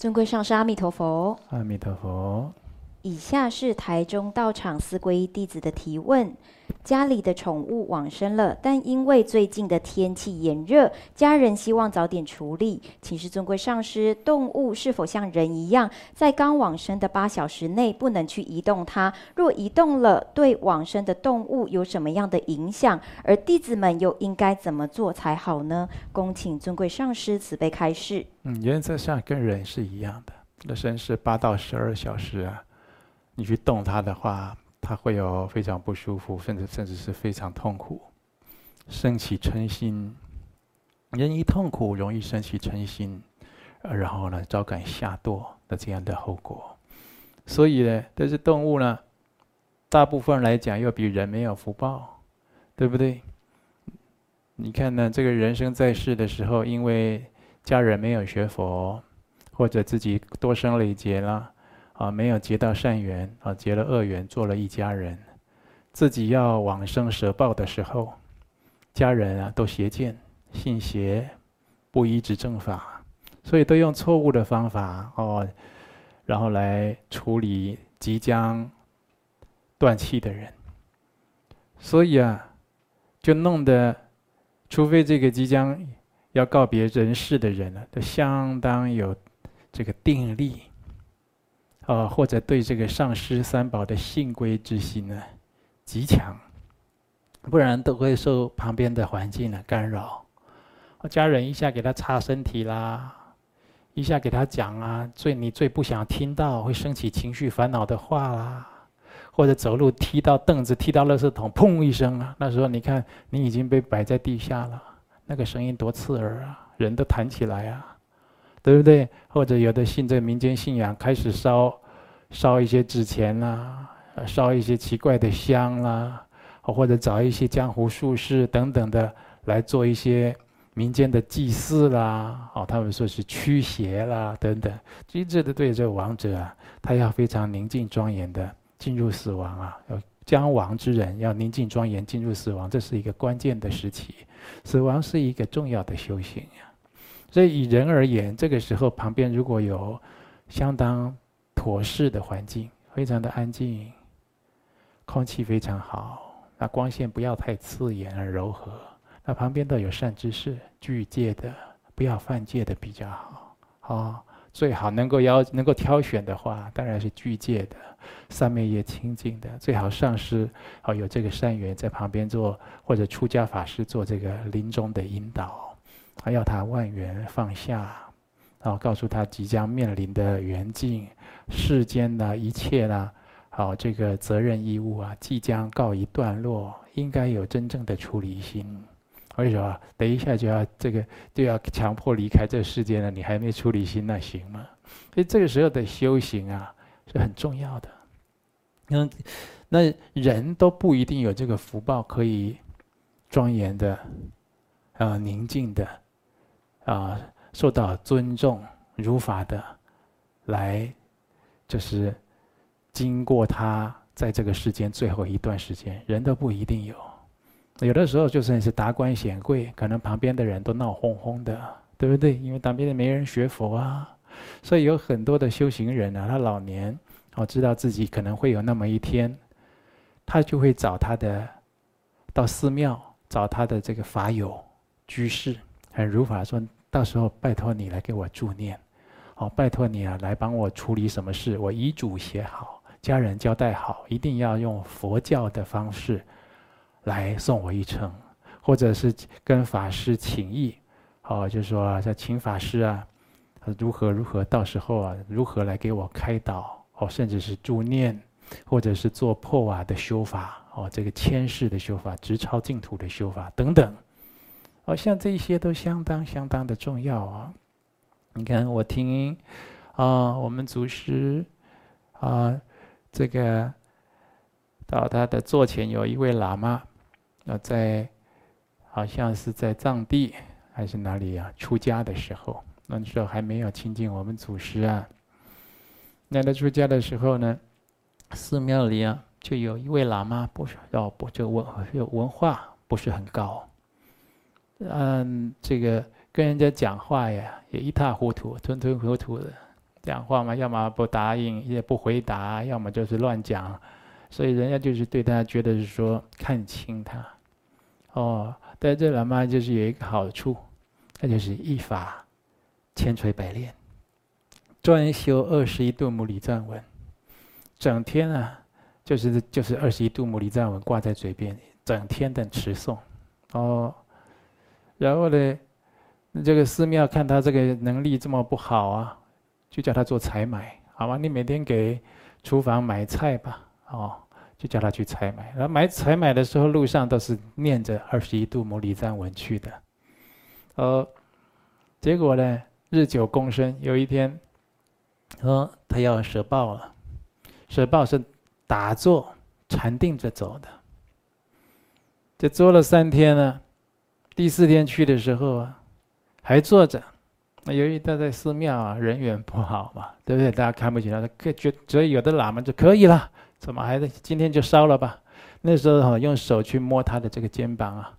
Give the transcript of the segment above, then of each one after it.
尊贵上师阿弥陀佛。阿弥陀佛。以下是台中道场四皈依弟子的提问：家里的宠物往生了，但因为最近的天气炎热，家人希望早点处理，请示尊贵上师，动物是否像人一样，在刚往生的八小时内不能去移动它？若移动了，对往生的动物有什么样的影响？而弟子们又应该怎么做才好呢？恭请尊贵上师慈悲开示。嗯，原则上跟人是一样的，那生是八到十二小时啊。你去动它的话，它会有非常不舒服，甚至甚至是非常痛苦，升起嗔心。人一痛苦，容易升起嗔心，然后呢，招感下堕的这样的后果。所以呢，但是动物呢，大部分来讲又比人没有福报，对不对？你看呢，这个人生在世的时候，因为家人没有学佛，或者自己多生累劫了。啊，没有结到善缘啊，结了恶缘，做了一家人，自己要往生舍报的时候，家人啊都邪见，信邪，不依止正法，所以都用错误的方法哦，然后来处理即将断气的人，所以啊，就弄得，除非这个即将要告别人世的人呢，都相当有这个定力。呃，或者对这个上师三宝的信归之心呢，极强，不然都会受旁边的环境的干扰。家人一下给他擦身体啦，一下给他讲啊，最你最不想听到会升起情绪烦恼的话啦，或者走路踢到凳子、踢到垃圾桶，砰一声啊，那时候你看你已经被摆在地下了，那个声音多刺耳啊，人都弹起来啊。对不对？或者有的信这民间信仰，开始烧烧一些纸钱啦，烧一些奇怪的香啦，或者找一些江湖术士等等的来做一些民间的祭祀啦。哦，他们说是驱邪啦等等，一致的对这个亡者啊，他要非常宁静庄严的进入死亡啊。要将亡之人要宁静庄严进入死亡，这是一个关键的时期。死亡是一个重要的修行。所以以人而言，这个时候旁边如果有相当妥适的环境，非常的安静，空气非常好，那光线不要太刺眼而柔和，那旁边都有善知识具戒的，不要犯戒的比较好。哦，最好能够要能够挑选的话，当然是具戒的，三昧耶清净的，最好上师哦有这个善缘在旁边做，或者出家法师做这个临终的引导。还要他万缘放下，然后告诉他即将面临的缘境，世间的一切呢，好这个责任义务啊，即将告一段落，应该有真正的出离心。为什么？等一下就要这个就要强迫离开这世界了，你还没出离心，那行吗？所以这个时候的修行啊是很重要的。嗯，那人都不一定有这个福报，可以庄严的啊宁静的。啊，受到尊重、如法的，来，就是经过他在这个世间最后一段时间，人都不一定有。有的时候就算是达官显贵，可能旁边的人都闹哄哄的，对不对？因为旁边的没人学佛啊，所以有很多的修行人啊，他老年哦，知道自己可能会有那么一天，他就会找他的到寺庙找他的这个法友居士。很如法说，到时候拜托你来给我助念，哦，拜托你啊，来帮我处理什么事，我遗嘱写好，家人交代好，一定要用佛教的方式来送我一程，或者是跟法师请意，哦，就说叫请法师啊，如何如何，到时候啊，如何来给我开导，哦，甚至是助念，或者是做破瓦的修法，哦，这个迁世的修法，直超净土的修法等等。好像这些都相当相当的重要啊！你看，我听啊，我们祖师啊，这个到他的座前有一位喇嘛，啊，在好像是在藏地还是哪里啊？出家的时候，那时候还没有亲近我们祖师啊。那他出家的时候呢，寺庙里啊，就有一位喇嘛，不是要不就文有文化不是很高。嗯，这个跟人家讲话呀，也一塌糊涂，吞吞吐吐的，讲话嘛，要么不答应，也不回答，要么就是乱讲，所以人家就是对他觉得是说看轻他。哦，在这喇嘛就是有一个好处，那就是一法千锤百炼，专修二十一度母礼赞文，整天啊，就是就是二十一度母礼赞文挂在嘴边，整天的持诵。哦，然后呢，这个寺庙看他这个能力这么不好啊，就叫他做采买，好吗？你每天给厨房买菜吧，哦。就叫他去采买，然后买采买的时候，路上都是念着二十一度母礼赞文去的。呃，结果呢，日久功深，有一天，呃他要舍报了，舍报是打坐禅定着走的，就坐了三天了，第四天去的时候啊，还坐着。那由于他在寺庙啊，人缘不好嘛，对不对？大家看不起他，可觉所以有的喇嘛就可以了。怎么还在今天就烧了吧？那时候哈，用手去摸他的这个肩膀啊，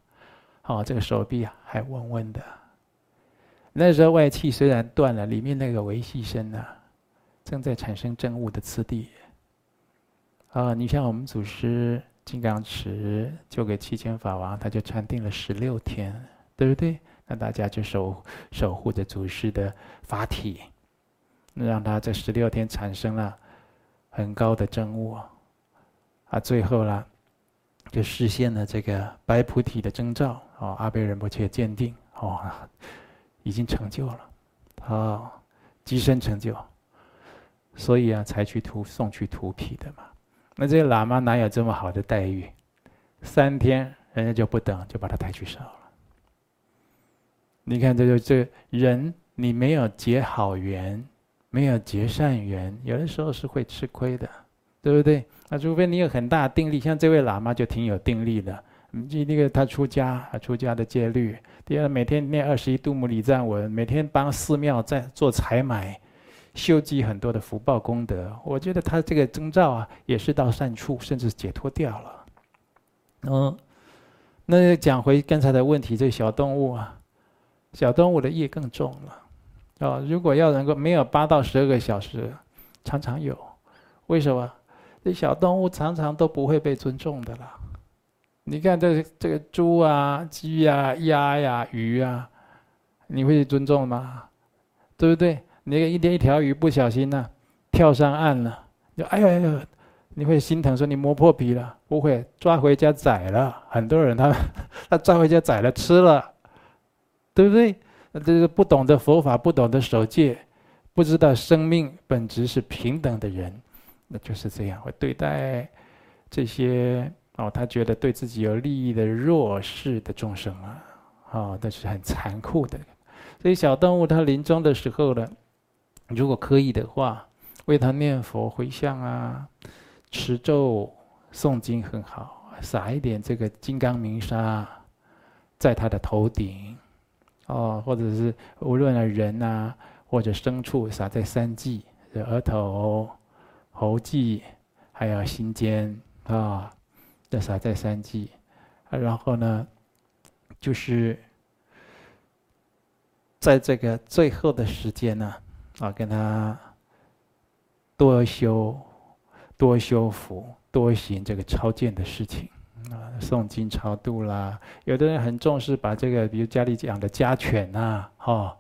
哦，这个手臂啊还温温的。那时候外气虽然断了，里面那个维系身啊，正在产生正物的次第。啊，你像我们祖师金刚持就给七千法王，他就禅定了十六天，对不对？那大家就守守护着祖师的法体，让他这十六天产生了。很高的证悟啊，最后呢，就实现了这个白菩提的征兆哦，阿倍仁波切鉴定哦，已经成就了，哦，即身成就，所以啊，才去图送去荼毗的嘛。那这个喇嘛哪有这么好的待遇？三天人家就不等，就把他抬去烧了。你看，这就这人，你没有结好缘。没有结善缘，有的时候是会吃亏的，对不对？那除非你有很大定力，像这位喇嘛就挺有定力的。你，那个他出家，出家的戒律。第二，每天念二十一度母礼赞文，每天帮寺庙在做采买，修积很多的福报功德。我觉得他这个征兆啊，也是到善处，甚至解脱掉了。嗯，那讲回刚才的问题，这小动物啊，小动物的业更重了。哦，如果要能够没有八到十二个小时，常常有，为什么？这小动物常常都不会被尊重的啦。你看这这个猪啊、鸡呀、鸭呀、鱼啊，你会尊重吗？对不对？你一天一条鱼不小心呢、跳上岸了，就哎呦哎呦，你会心疼，说你磨破皮了？不会，抓回家宰了。很多人他 他抓回家宰了吃了，对不对？那这个不懂得佛法、不懂得守戒、不知道生命本质是平等的人，那就是这样会对待这些哦，他觉得对自己有利益的弱势的众生啊，哦，那是很残酷的。所以小动物它临终的时候呢，如果可以的话，为他念佛回向啊，持咒诵经很好，撒一点这个金刚明沙在他的头顶。哦，或者是无论的人啊，或者牲畜，撒在三际额头、喉际，还有心间啊，都撒在三际。然后呢，就是在这个最后的时间呢，啊跟他多修、多修福、多行这个超荐的事情。啊，诵经超度啦，有的人很重视，把这个，比如家里养的家犬呐，哦，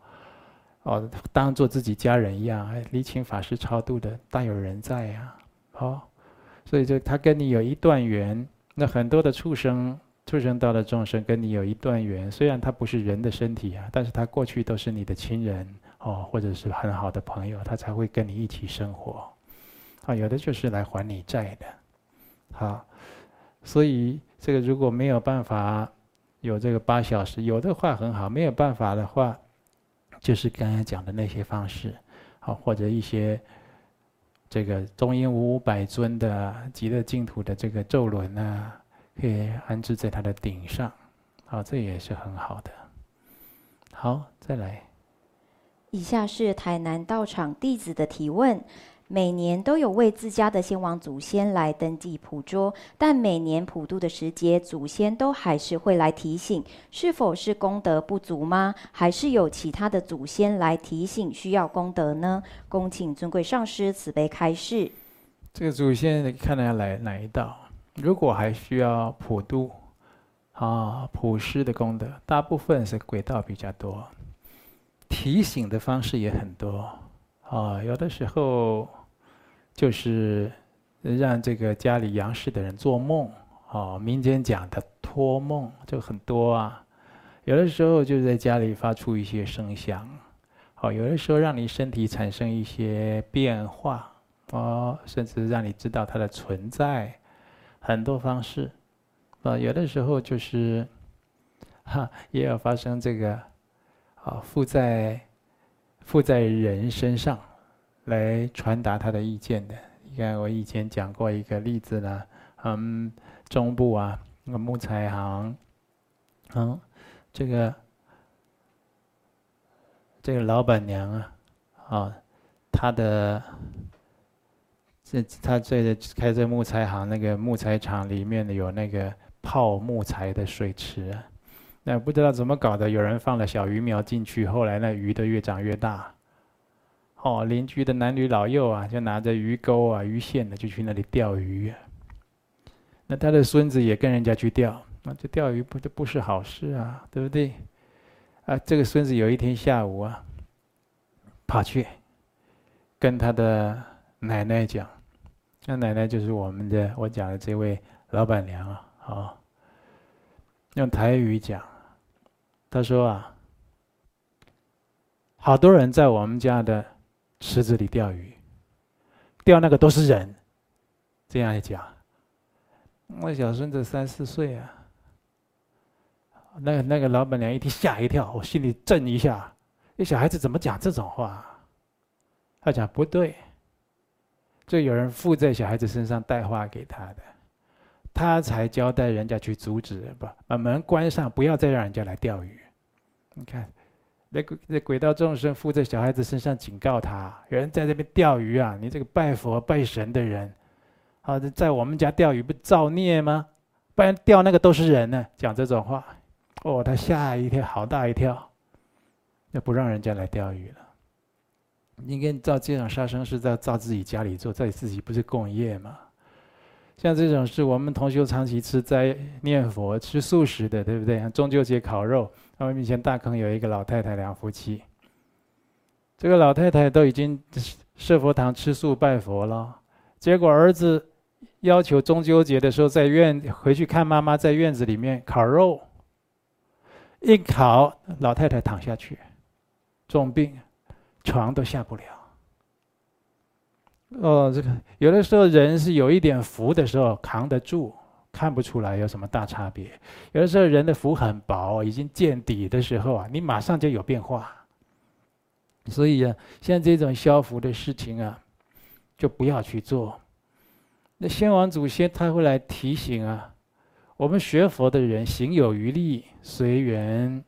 哦，当做自己家人一样，礼请法师超度的大有人在呀，哦，所以就他跟你有一段缘，那很多的畜生、畜生道的众生跟你有一段缘，虽然他不是人的身体啊，但是他过去都是你的亲人哦，或者是很好的朋友，他才会跟你一起生活，啊，有的就是来还你债的，好。所以这个如果没有办法有这个八小时，有的话很好；没有办法的话，就是刚刚讲的那些方式，好，或者一些这个中阴五百尊的极乐净土的这个咒轮呢，可以安置在它的顶上，好，这也是很好的。好，再来。以下是台南道场弟子的提问。每年都有为自家的先王祖先来登记普桌，但每年普渡的时节，祖先都还是会来提醒，是否是功德不足吗？还是有其他的祖先来提醒需要功德呢？恭请尊贵上师慈悲开示。这个祖先看来来哪一道？如果还需要普渡啊，普施的功德，大部分是轨道比较多。提醒的方式也很多，啊，有的时候就是让这个家里阳世的人做梦，啊，民间讲的托梦就很多啊。有的时候就在家里发出一些声响，哦，有的时候让你身体产生一些变化，啊，甚至让你知道它的存在，很多方式，啊，有的时候就是，哈，也有发生这个。啊，附在附在人身上，来传达他的意见的。你看，我以前讲过一个例子呢，嗯，中部啊，那个木材行，嗯，这个这个老板娘啊，啊，她的这她这个开这木材行，那个木材厂里面的有那个泡木材的水池啊。那不知道怎么搞的，有人放了小鱼苗进去，后来那鱼都越长越大。哦，邻居的男女老幼啊，就拿着鱼钩啊、鱼线的，就去那里钓鱼。那他的孙子也跟人家去钓，那这钓鱼不就不是好事啊，对不对？啊，这个孙子有一天下午啊，跑去跟他的奶奶讲，那奶奶就是我们的我讲的这位老板娘啊，好。用台语讲，他说啊，好多人在我们家的池子里钓鱼，钓那个都是人，这样一讲，我小孙子三四岁啊，那个那个老板娘一听吓一跳，我心里震一下，这小孩子怎么讲这种话？他讲不对，这有人附在小孩子身上带话给他的。他才交代人家去阻止，不把门关上，不要再让人家来钓鱼。你看，那那鬼道众生附在小孩子身上警告他：有人在这边钓鱼啊！你这个拜佛拜神的人，啊，在我们家钓鱼不造孽吗？不然钓那个都是人呢。讲这种话，哦，他吓一跳，好大一跳，那不让人家来钓鱼了。应该照这种杀生是在照自己家里做，在自己不是共业吗？像这种是我们同学长期吃斋念佛、吃素食的，对不对？中秋节烤肉，我们以前大坑有一个老太太两夫妻，这个老太太都已经设佛堂吃素拜佛了，结果儿子要求中秋节的时候在院回去看妈妈在院子里面烤肉，一烤老太太躺下去，重病，床都下不了。哦，这个有的时候人是有一点福的时候扛得住，看不出来有什么大差别；有的时候人的福很薄，已经见底的时候啊，你马上就有变化。所以啊，像这种消福的事情啊，就不要去做。那先王祖先他会来提醒啊，我们学佛的人行有余力，随缘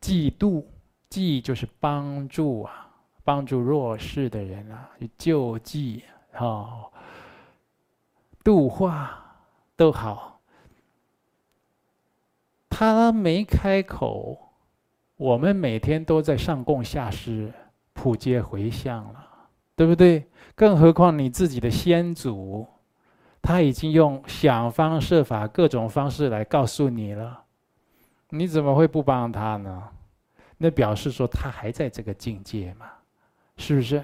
济度，济就是帮助啊。帮助弱势的人啊，救济、哦、度化都好。他没开口，我们每天都在上供下施、普皆回向了，对不对？更何况你自己的先祖，他已经用想方设法、各种方式来告诉你了，你怎么会不帮他呢？那表示说他还在这个境界嘛。是不是？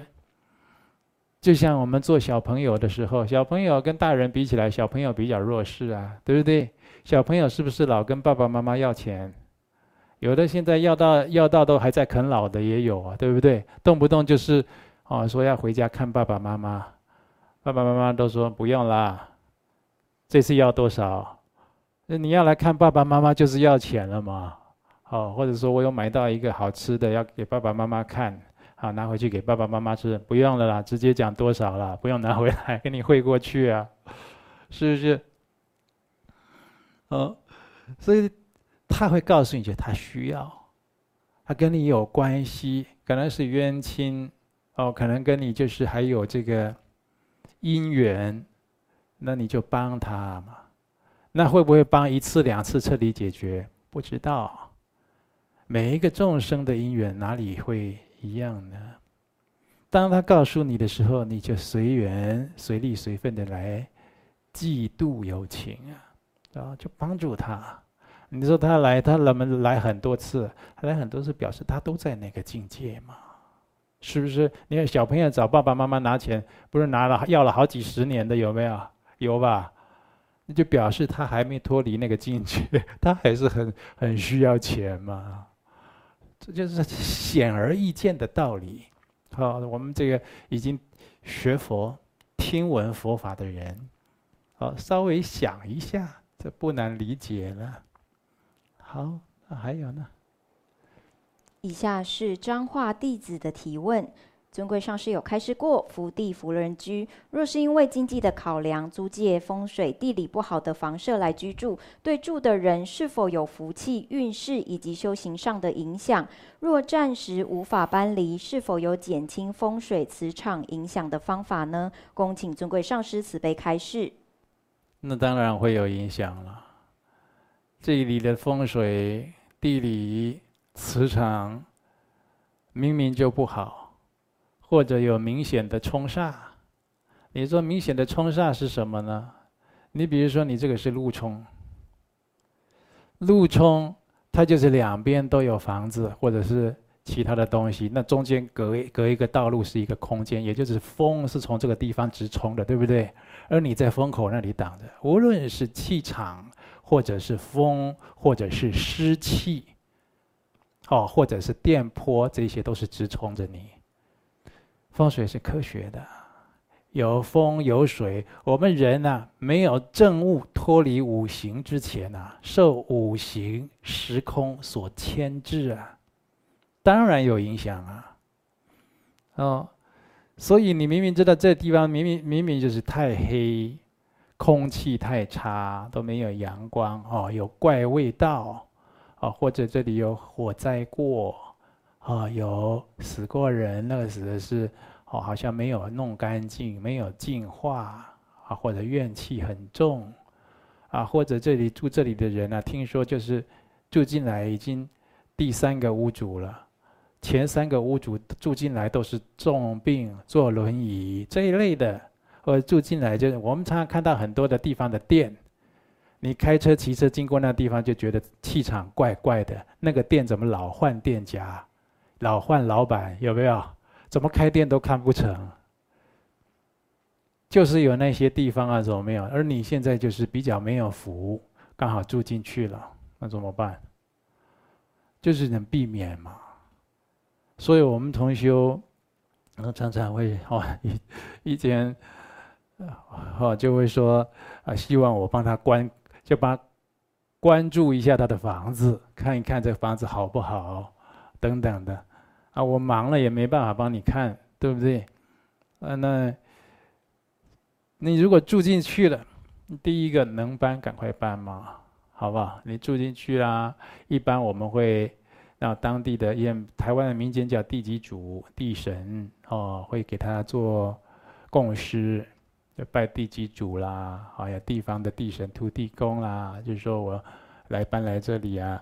就像我们做小朋友的时候，小朋友跟大人比起来，小朋友比较弱势啊，对不对？小朋友是不是老跟爸爸妈妈要钱？有的现在要到要到都还在啃老的也有啊，对不对？动不动就是哦，说要回家看爸爸妈妈，爸爸妈妈都说不用啦。这次要多少？那你要来看爸爸妈妈就是要钱了嘛？哦，或者说我有买到一个好吃的要给爸爸妈妈看。好，拿回去给爸爸妈妈吃，不用了啦，直接讲多少了，不用拿回来，给你汇过去啊，是不是？哦，所以他会告诉你，就他需要，他跟你有关系，可能是冤亲，哦，可能跟你就是还有这个姻缘，那你就帮他嘛。那会不会帮一次两次彻底解决？不知道。每一个众生的因缘哪里会一样呢？当他告诉你的时候，你就随缘随力随分的来济度有情啊，啊，就帮助他。你说他来，他能不能来很多次？他来很多次，表示他都在那个境界嘛，是不是？你看小朋友找爸爸妈妈拿钱，不是拿了要了好几十年的，有没有？有吧？那就表示他还没脱离那个境界，他还是很很需要钱嘛。这就是显而易见的道理。好，我们这个已经学佛、听闻佛法的人，好，稍微想一下，这不难理解了。好，那还有呢？以下是彰化弟子的提问：尊贵上师有开示过，福地福人居。若是因为经济的考量，租借风水地理不好的房舍来居住，对住的人是否有福气、运势以及修行上的影响？若暂时无法搬离，是否有减轻风水磁场影响的方法呢？恭请尊贵上师慈悲开示。那当然会有影响了。这里的风水、地理、磁场明明就不好，或者有明显的冲煞。你说明显的冲煞是什么呢？你比如说，你这个是路冲，路冲它就是两边都有房子或者是其他的东西，那中间隔隔一个道路是一个空间，也就是风是从这个地方直冲的，对不对？而你在风口那里挡着，无论是气场。或者是风，或者是湿气，哦，或者是电波，这些都是直冲着你。风水是科学的，有风有水，我们人呢、没有正物脱离五行之前呢、受五行时空所牵制啊，当然有影响啊。哦，所以你明明知道这地方明明明明就是太黑。空气太差，都没有阳光哦，有怪味道，啊，或者这里有火灾过，啊，有死过人，那个死的是哦，好像没有弄干净，没有净化，啊，或者怨气很重，啊，或者这里住这里的人呢，听说就是住进来已经第三个屋主了，前三个屋主住进来都是重病，坐轮椅这一类的。或者住进来就是，我们常常看到很多的地方的店，你开车骑车经过那地方就觉得气场怪怪的。那个店怎么老换店家，老换老板，有没有？怎么开店都看不成？就是有那些地方啊，怎么没有？而你现在就是比较没有福，刚好住进去了，那怎么办？就是能避免嘛。所以我们同修，常常会 哦，一一天。哦，就会说啊，希望我帮他关，就帮关注一下他的房子，看一看这房子好不好，等等的。啊，我忙了也没办法帮你看，对不对？啊，那，你如果住进去了，第一个能搬赶快搬嘛，好不好？你住进去啦，一般我们会让当地的，因台湾的民间叫地基主、地神哦，会给他做供施。就拜地基主啦，还有地方的地神、土地公啦，就是说我来搬来这里啊，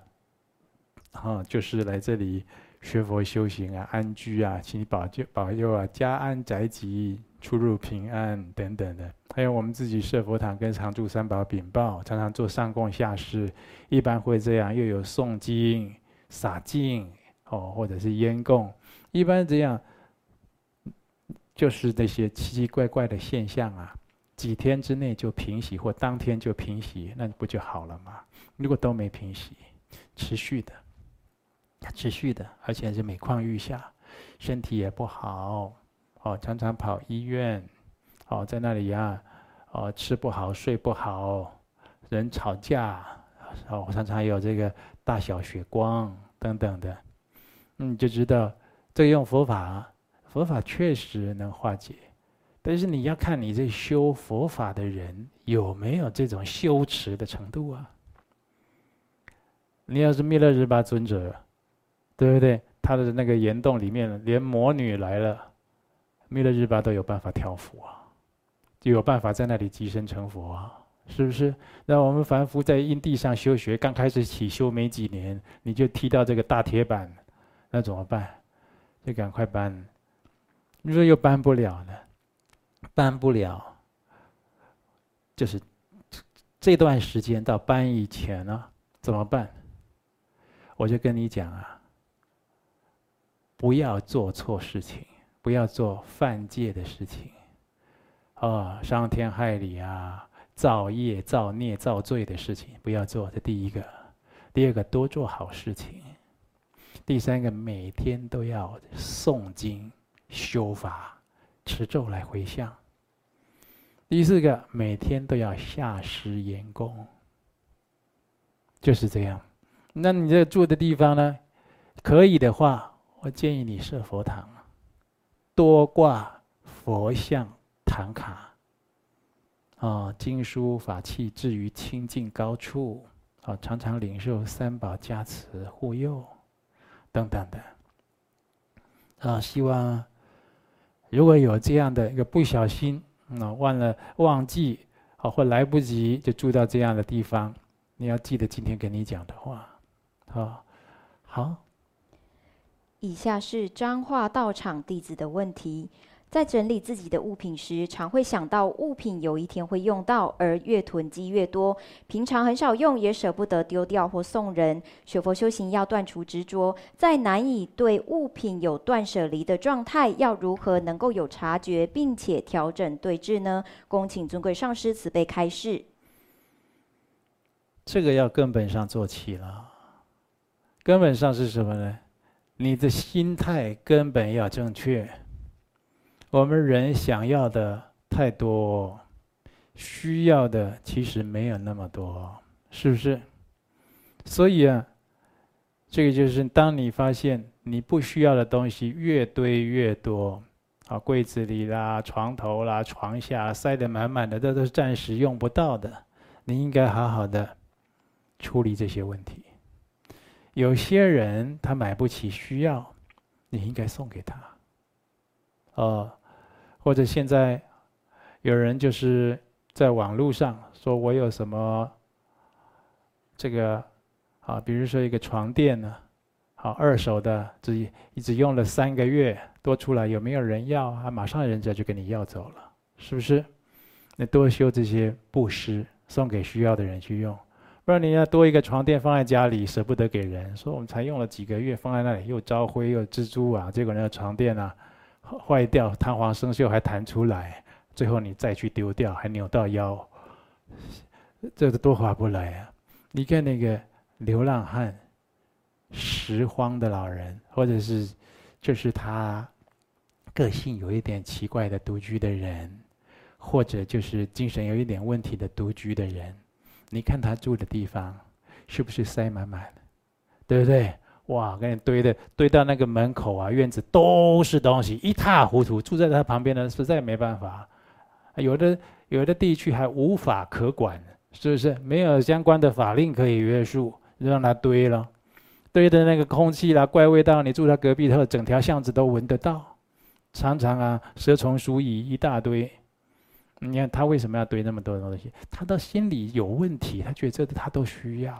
哈，就是来这里学佛修行啊，安居啊，请你保佑保佑啊，家安宅吉，出入平安等等的。还有我们自己设佛堂跟常住三宝禀报，常常做上供下施，一般会这样，又有诵经、洒净哦，或者是烟供，一般这样。就是那些奇奇怪怪的现象啊，几天之内就平息，或当天就平息，那不就好了吗？如果都没平息，持续的，持续的，而且是每况愈下，身体也不好，哦，常常跑医院，哦，在那里呀，哦，吃不好，睡不好，人吵架，哦，常常有这个大小血光等等的，你就知道这用佛法。佛法确实能化解，但是你要看你这修佛法的人有没有这种修持的程度啊。你要是弥勒日巴尊者，对不对？他的那个岩洞里面连魔女来了，弥勒日巴都有办法调伏啊，就有办法在那里即身成佛啊，是不是？那我们凡夫在阴地上修学，刚开始起修没几年，你就踢到这个大铁板，那怎么办？就赶快搬。你说又搬不了呢？搬不了，就是这段时间到搬以前呢，怎么办？我就跟你讲啊，不要做错事情，不要做犯戒的事情，啊，伤天害理啊，造业、造孽、造罪的事情不要做。这第一个，第二个多做好事情，第三个每天都要诵经、修法、持咒来回向。第四个，每天都要下施言功，就是这样。那你这住的地方呢？可以的话，我建议你设佛堂，多挂佛像、唐卡，啊，经书法器置于清净高处，啊，常常领受三宝加持护佑，等等的。啊，希望如果有这样的一个不小心，啊，忘了忘记，啊，或来不及就住到这样的地方，你要记得今天跟你讲的话。啊，好。以下是彰化道场弟子的问题：在整理自己的物品时，常会想到物品有一天会用到，而越囤积越多。平常很少用，也舍不得丢掉或送人。学佛修行要断除执着，在难以对物品有断舍离的状态，要如何能够有察觉，并且调整对治呢？恭请尊贵上师慈悲开示。这个要根本上做起了。根本上是什么呢？你的心态根本要正确。我们人想要的太多，需要的其实没有那么多，是不是？所以啊，这个就是当你发现你不需要的东西越堆越多，啊，柜子里啦、床头啦、床下塞得满满的，这都是暂时用不到的。你应该好好的处理这些问题。有些人他买不起，需要，你应该送给他。哦，或者现在有人就是在网络上说，我有什么这个啊，比如说一个床垫呢，好二手的，只一直用了三个月，多出来有没有人要？啊，马上人家就给你要走了，是不是？那多修这些布施，送给需要的人去用。不然你要多一个床垫放在家里，舍不得给人，说我们才用了几个月，放在那里又招灰又蜘蛛啊，结果那个床垫啊坏掉，弹簧生锈还弹出来，最后你再去丢掉，还扭到腰，这个多划不来啊！你看那个流浪汉、拾荒的老人，或者是就是他个性有一点奇怪的独居的人，或者就是精神有一点问题的独居的人。你看他住的地方，是不是塞满满的，对不对？哇，给你堆的堆到那个门口啊，院子都是东西，一塌糊涂。住在他旁边的实在没办法。有的有的地区还无法可管，是不是？没有相关的法令可以约束，就让他堆了，堆的那个空气啦、怪味道，你住他隔壁头，整条巷子都闻得到。常常啊，蛇虫鼠蚁一大堆。你看他为什么要堆那么多东西？他的心里有问题，他觉得这他都需要，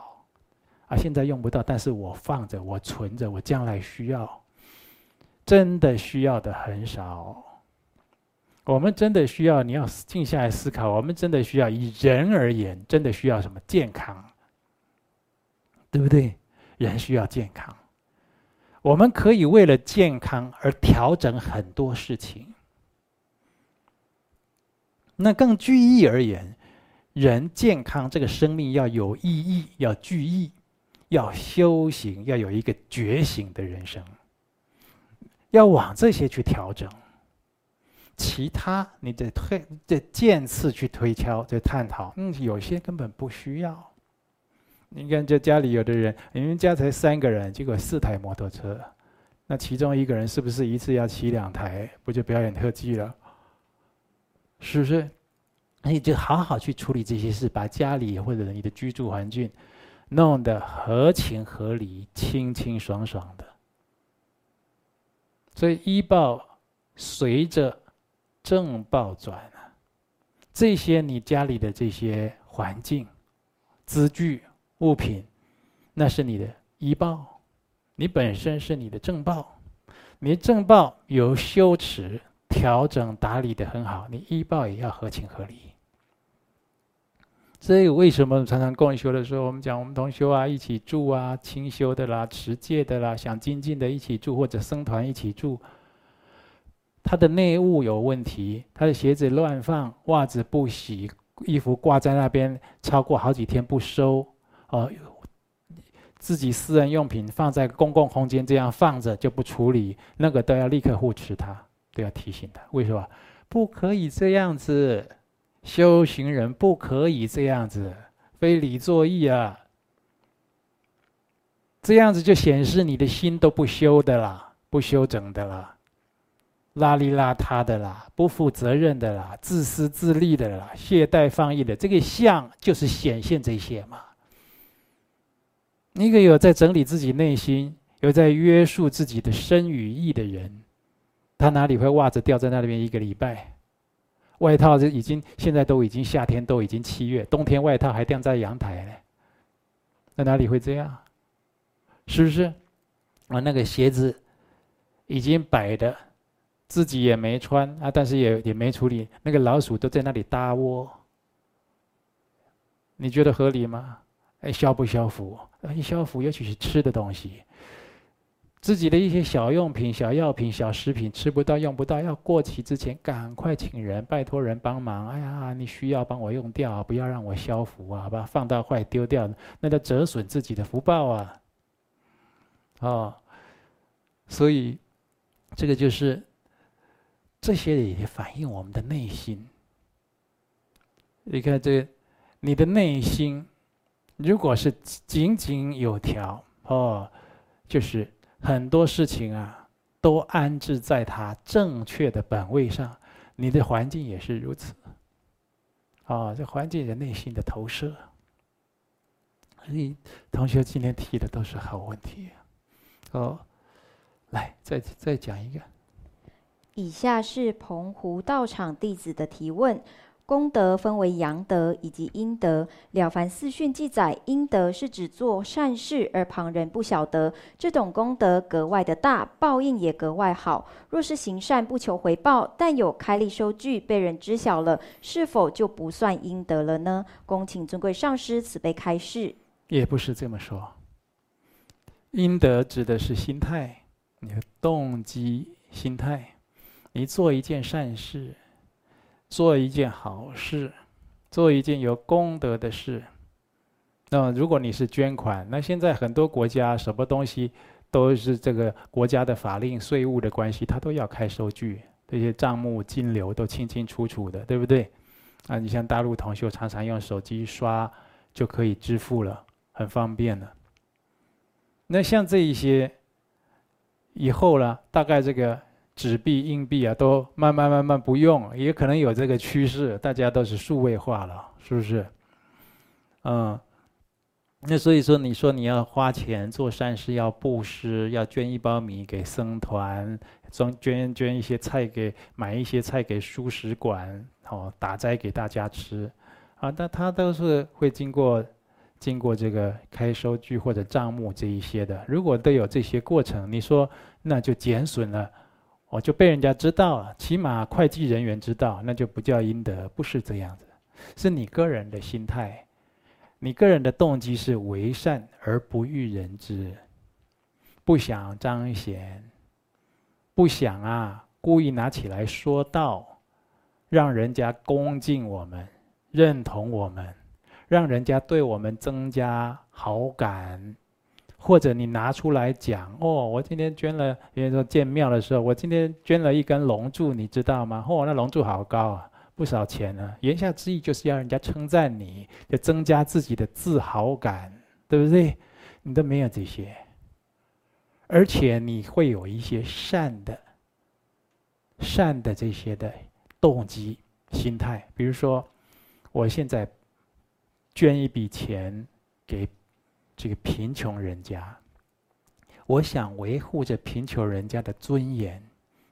啊，现在用不到，但是我放着，我存着，我将来需要。真的需要的很少。我们真的需要，你要静下来思考。我们真的需要，以人而言，真的需要什么？健康，对不对？人需要健康。我们可以为了健康而调整很多事情。那更具义而言，人健康这个生命要有意义，要具义，要修行，要有一个觉醒的人生，要往这些去调整。其他你得推，得渐次去推敲，再探讨。嗯，有些根本不需要。你看，这家里有的人，你们家才三个人，结果四台摩托车，那其中一个人是不是一次要骑两台？不就表演特技了？是不是？那你就好好去处理这些事，把家里或者你的居住环境弄得合情合理、清清爽爽的。所以依报随着正报转啊。这些你家里的这些环境、资具、物品，那是你的依报，你本身是你的正报。你正报有羞耻、调整、打理得很好，你衣报也要合情合理。所以为什么常常共修的时候，我们讲我们同修啊，一起住啊，清修的啦、持戒的啦、想精进的一起住，或者僧团一起住，他的内务有问题，他的鞋子乱放，袜子不洗，衣服挂在那边超过好几天不收，哦。自己私人用品放在公共空间这样放着就不处理，那个都要立刻护持他，都要提醒他。为什么？不可以这样子，修行人不可以这样子，非礼作义啊！这样子就显示你的心都不修的啦，不修整的啦，邋里邋遢的啦，不负责任的啦，自私自利的啦，懈怠放逸的，这个相就是显现这些嘛。一个有在整理自己内心、有在约束自己的身与意的人，他哪里会袜子掉在那里边一个礼拜？外套就已经现在都已经夏天，都已经七月，冬天外套还晾在阳台呢。那哪里会这样？是不是？啊，那个鞋子已经摆的，自己也没穿啊，但是也也没处理，那个老鼠都在那里搭窝。你觉得合理吗？哎，消不消福？一消福，尤其是吃的东西，自己的一些小用品、小药品、小食品吃不到、用不到，要过期之前赶快请人、拜托人帮忙。哎呀，你需要帮我用掉，不要让我消福啊，把它放到坏丢掉，那叫折损自己的福报啊！哦，所以这个就是这些也反映我们的内心。你看这，你的内心。如果是井井有条哦，就是很多事情啊，都安置在它正确的本位上，你的环境也是如此。啊，这环境人内心的投射。所以同学今天提的都是好问题。哦，来，再再讲一个。以下是澎湖道场弟子的提问。功德分为阳德以及阴德。《了凡四训》记载，阴德是指做善事而旁人不晓得，这种功德格外的大，报应也格外好。若是行善不求回报，但有开立收据被人知晓了，是否就不算阴德了呢？恭请尊贵上师慈悲开示。也不是这么说。阴德指的是心态，你的动机心态，你做一件善事。做一件好事，做一件有功德的事。那如果你是捐款，那现在很多国家什么东西都是这个国家的法令、税务的关系，他都要开收据，这些账目金流都清清楚楚的，对不对？啊，你像大陆同学常常用手机刷就可以支付了，很方便了。那像这一些以后呢，大概这个。纸币、硬币啊，都慢慢慢慢不用，也可能有这个趋势，大家都是数位化了，是不是？嗯，那所以说，你说你要花钱做善事，要布施，要捐一包米给僧团，捐捐捐一些菜给，买一些菜给蔬食馆，哦，打斋给大家吃，啊，那他都是会经过经过这个开收据或者账目这一些的。如果都有这些过程，你说那就减损了。我就被人家知道了，起码会计人员知道，那就不叫阴德，不是这样子，是你个人的心态，你个人的动机是为善而不欲人知，不想彰显，不想啊故意拿起来说道，让人家恭敬我们，认同我们，让人家对我们增加好感。或者你拿出来讲哦，我今天捐了，比如说建庙的时候，我今天捐了一根龙柱，你知道吗？哦，那龙柱好高啊，不少钱呢。言下之意就是要人家称赞你，就增加自己的自豪感，对不对？你都没有这些，而且你会有一些善的、善的这些的动机、心态，比如说，我现在捐一笔钱给。这个贫穷人家，我想维护着贫穷人家的尊严，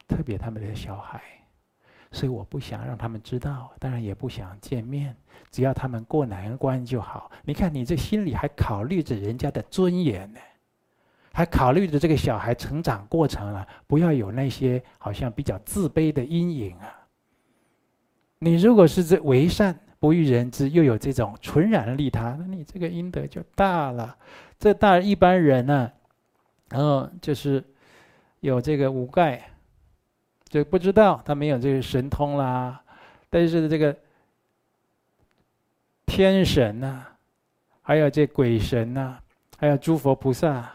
特别他们的小孩，所以我不想让他们知道，当然也不想见面，只要他们过难关就好。你看，你这心里还考虑着人家的尊严呢，还考虑着这个小孩成长过程啊，不要有那些好像比较自卑的阴影啊。你如果是这为善不欲人知，又有这种纯然利他，那你这个阴德就大了。这大一般人呢、啊，然后就是有这个无盖。就不知道他没有这个神通啦，但是这个天神呐、还有这鬼神呐、还有诸佛菩萨，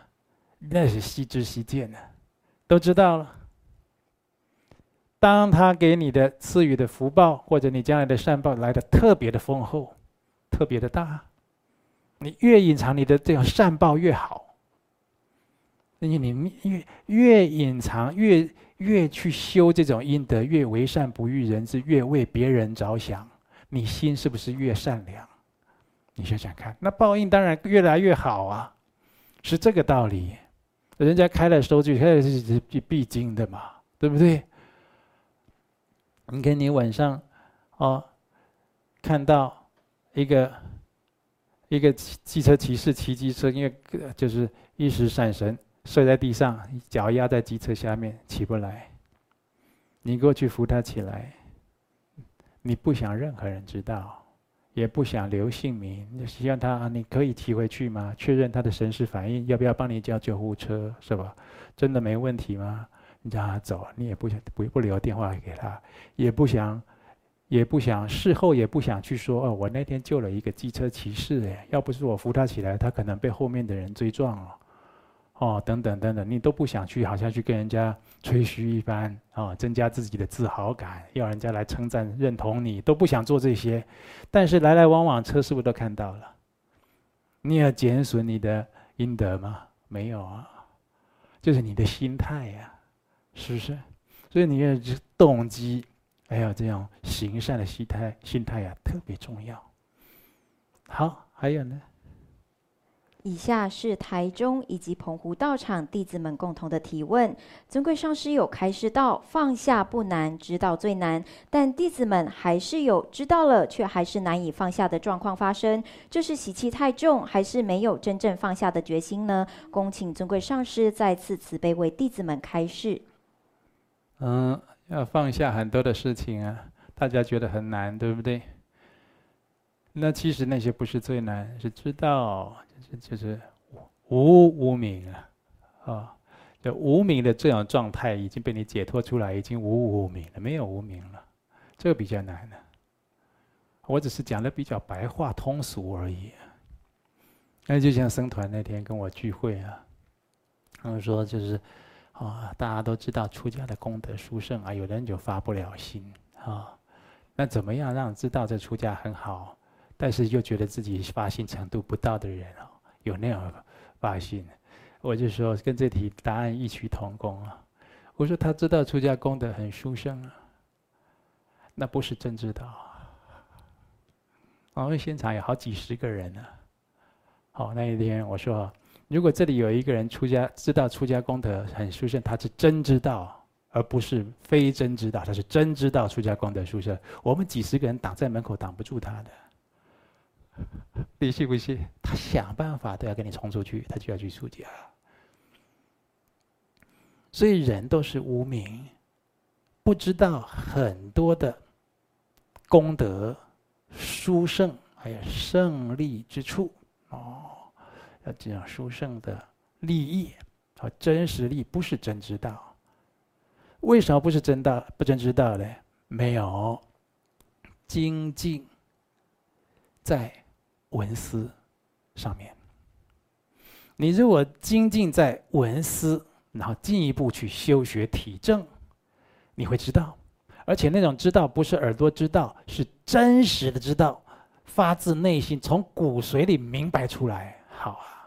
那是悉知悉见的，都知道了。当他给你的赐予的福报，或者你将来的善报来的特别的丰厚，特别的大，你越隐藏你的这种善报越好。你你越越隐藏越。越去修这种阴德，越为善不欲人知，越为别人着想，你心是不是越善良？你想想看，那报应当然越来越好啊，是这个道理。人家开了收据，开了是必经的嘛，对不对？你看你晚上，哦，看到一个一个汽车骑士骑机车，因为就是一时闪神。睡在地上，脚压在机车下面起不来。你过去扶他起来，你不想任何人知道，也不想留姓名，你希望他你可以骑回去吗？确认他的神识反应，要不要帮你叫救护车，是吧？真的没问题吗？你让他走，你也不想不不留电话给他，也不想，也不想事后也不想去说哦，我那天救了一个机车骑士，哎，要不是我扶他起来，他可能被后面的人追撞了。哦，等等等等，你都不想去，好像去跟人家吹嘘一番啊、哦，增加自己的自豪感，要人家来称赞认同你，都不想做这些。但是来来往往车是不是都看到了？你要减损你的阴德吗？没有啊，就是你的心态呀、是不是？所以你要动机，还有这样行善的心态，心态呀、特别重要。好，还有呢？以下是台中以及澎湖道场弟子们共同的提问：尊贵上师有开示到，放下不难，知道最难，但弟子们还是有知道了却还是难以放下的状况发生，这是习气太重，还是没有真正放下的决心呢？恭请尊贵上师再次慈悲为弟子们开示。嗯，要放下很多的事情啊，大家觉得很难，对不对？那其实那些不是最难，是知道。就是就是无无名啊，啊，就无名的这种状态已经被你解脱出来，已经无无名了，没有无名了，这个比较难的。我只是讲的比较白话通俗而已。那就像僧团那天跟我聚会啊，他们说就是啊，大家都知道出家的功德殊胜啊，有的人就发不了心啊，那怎么样让知道这出家很好，但是又觉得自己发心程度不到的人啊？有那样发心，我就说跟这题答案异曲同工啊。我说他知道出家功德很殊胜啊，那不是真知道啊。我们现场有好几十个人呢。好，那一天我说，如果这里有一个人出家知道出家功德很殊胜，他是真知道，而不是非真知道，他是真知道出家功德殊胜。我们几十个人挡在门口挡不住他的。你信不信？他想办法都要跟你冲出去，他就要去出家。所以人都是无名，不知道很多的功德、殊胜，还有胜利之处哦。这样殊胜的利益和真实力，不是真知道。为什么不是真道？不真知道呢？没有精进在。文思上面，你如果精进在文思，然后进一步去修学体证，你会知道，而且那种知道不是耳朵知道，是真实的知道，发自内心，从骨髓里明白出来。好啊，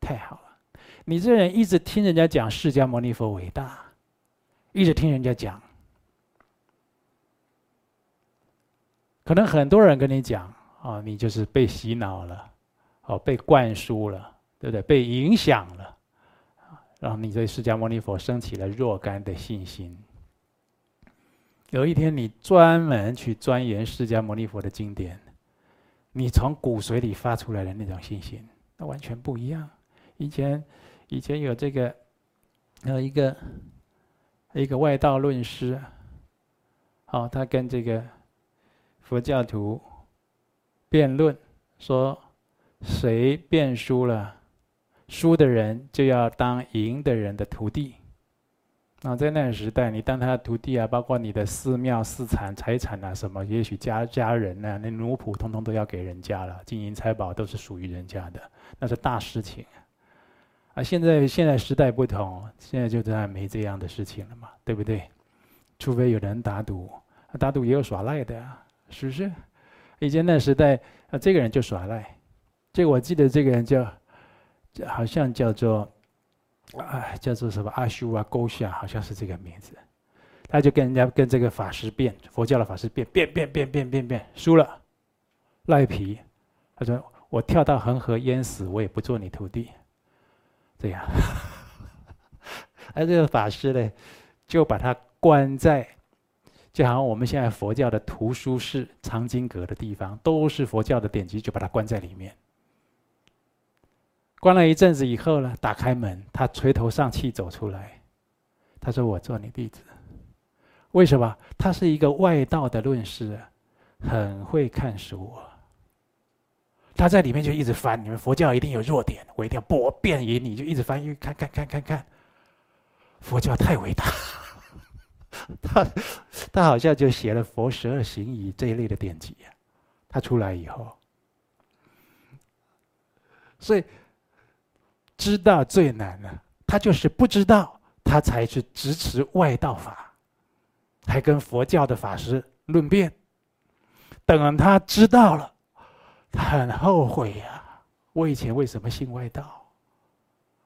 太好了！你这人一直听人家讲释迦牟尼佛伟大，一直听人家讲，可能很多人跟你讲。啊，你就是被洗脑了，哦，被灌输了，对不对？被影响了，啊让你对释迦牟尼佛升起了若干的信心。有一天你专门去钻研释迦牟尼佛的经典，你从骨髓里发出来的那种信心，那完全不一样。以前，以前有这个，有一个，一个外道论师，哦，他跟这个佛教徒辩论，说谁辩输了，输的人就要当赢的人的徒弟。那在那个时代，你当他的徒弟啊，包括你的寺庙、寺产、财产啊，什么，也许家家人呢、啊，那奴仆通通都要给人家了，金银财宝都是属于人家的，那是大事情。啊，啊现在现在时代不同，现在就这样没这样的事情了嘛，对不对？除非有人打赌，打赌也有耍赖的啊，是不是？以前那时代，啊，这个人就耍赖，这个我记得这个人叫，好像叫做，啊，叫做什么阿修啊、勾夏，好像是这个名字。他就跟人家跟这个法师辩，佛教的法师辩，辩辩辩辩辩辩，输了，赖皮。他说：“我跳到恒河淹死，我也不做你徒弟。”这样，而 这个法师呢，就把他关在，就好像我们现在佛教的图书室、藏经阁的地方，都是佛教的典籍，就把他关在里面。关了一阵子以后呢，打开门，他垂头丧气走出来，他说：“我做你弟子。”为什么？他是一个外道的论师，很会看书。他在里面就一直翻，你们佛教一定有弱点，我一定要博辩于你，就一直翻，因为看看看看看，佛教太伟大。他他好像就写了《佛十二行仪》这一类的典籍啊。他出来以后，所以知道最难了。他就是不知道，他才去支持外道法，还跟佛教的法师论辩。等他知道了。很后悔呀、我以前为什么信外道？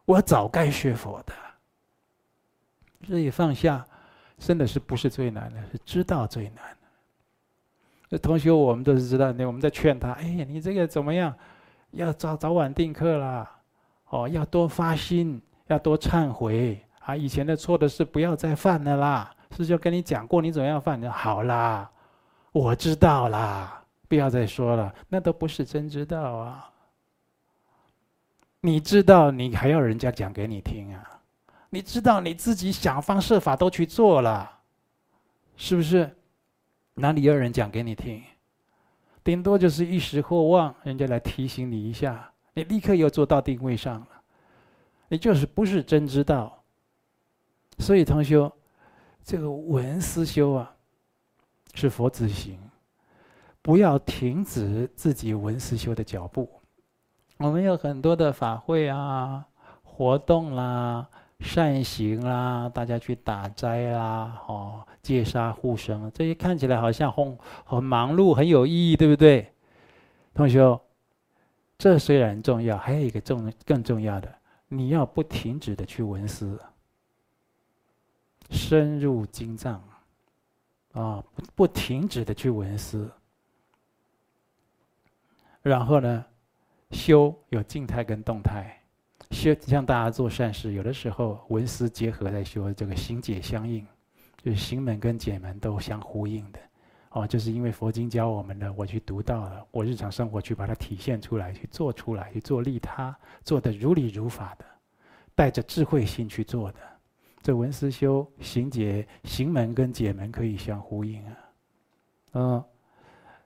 我早该学佛的。所以放下，真的是不是最难的，是知道最难。那同学，我们都是知道，那我们在劝他：哎呀，你这个怎么样？要早早晚定课啦，哦，要多发心，要多忏悔啊！以前的错的事不要再犯了啦。师兄跟你讲过，你怎么样犯？你好啦，我知道啦。不要再说了，那都不是真知道啊！你知道，你还要人家讲给你听啊？你知道你自己想方设法都去做了，是不是？哪里有人讲给你听？顶多就是一时或忘，人家来提醒你一下，你立刻又做到定位上了，你就是不是真知道。所以同修，这个闻思修啊，是佛子行。不要停止自己闻思修的脚步。我们有很多的法会啊、活动啦、善行啦，大家去打斋啦、哦戒杀护生，这些看起来好像很很忙碌、很有意义，对不对？同学，这虽然重要，还有一个重更重要的，你要不停止的去闻思，深入经藏，啊，不停止的去闻思。然后呢，修有静态跟动态，修像大家做善事，有的时候文思结合在修，这个行解相应，就是行门跟解门都相呼应的，哦，就是因为佛经教我们的，我去读到了，我日常生活去把它体现出来，去做出来，去做利他，做得如理如法的，带着智慧心去做的，这文思修行解行门跟解门可以相呼应啊，嗯，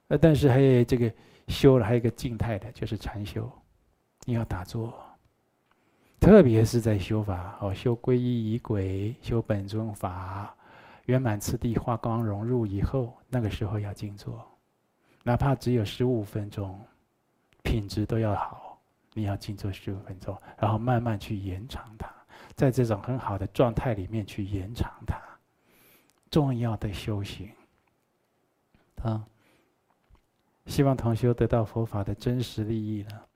呃，但是还有这个。修了还有一个静态的，就是禅修，你要打坐，特别是在修法哦，修皈依仪轨，修本尊法，圆满次第化光融入以后，那个时候要静坐，哪怕只有十五分钟，品质都要好，你要静坐十五分钟，然后慢慢去延长它，在这种很好的状态里面去延长它，重要的修行，啊。希望同修得到佛法的真实利益呢。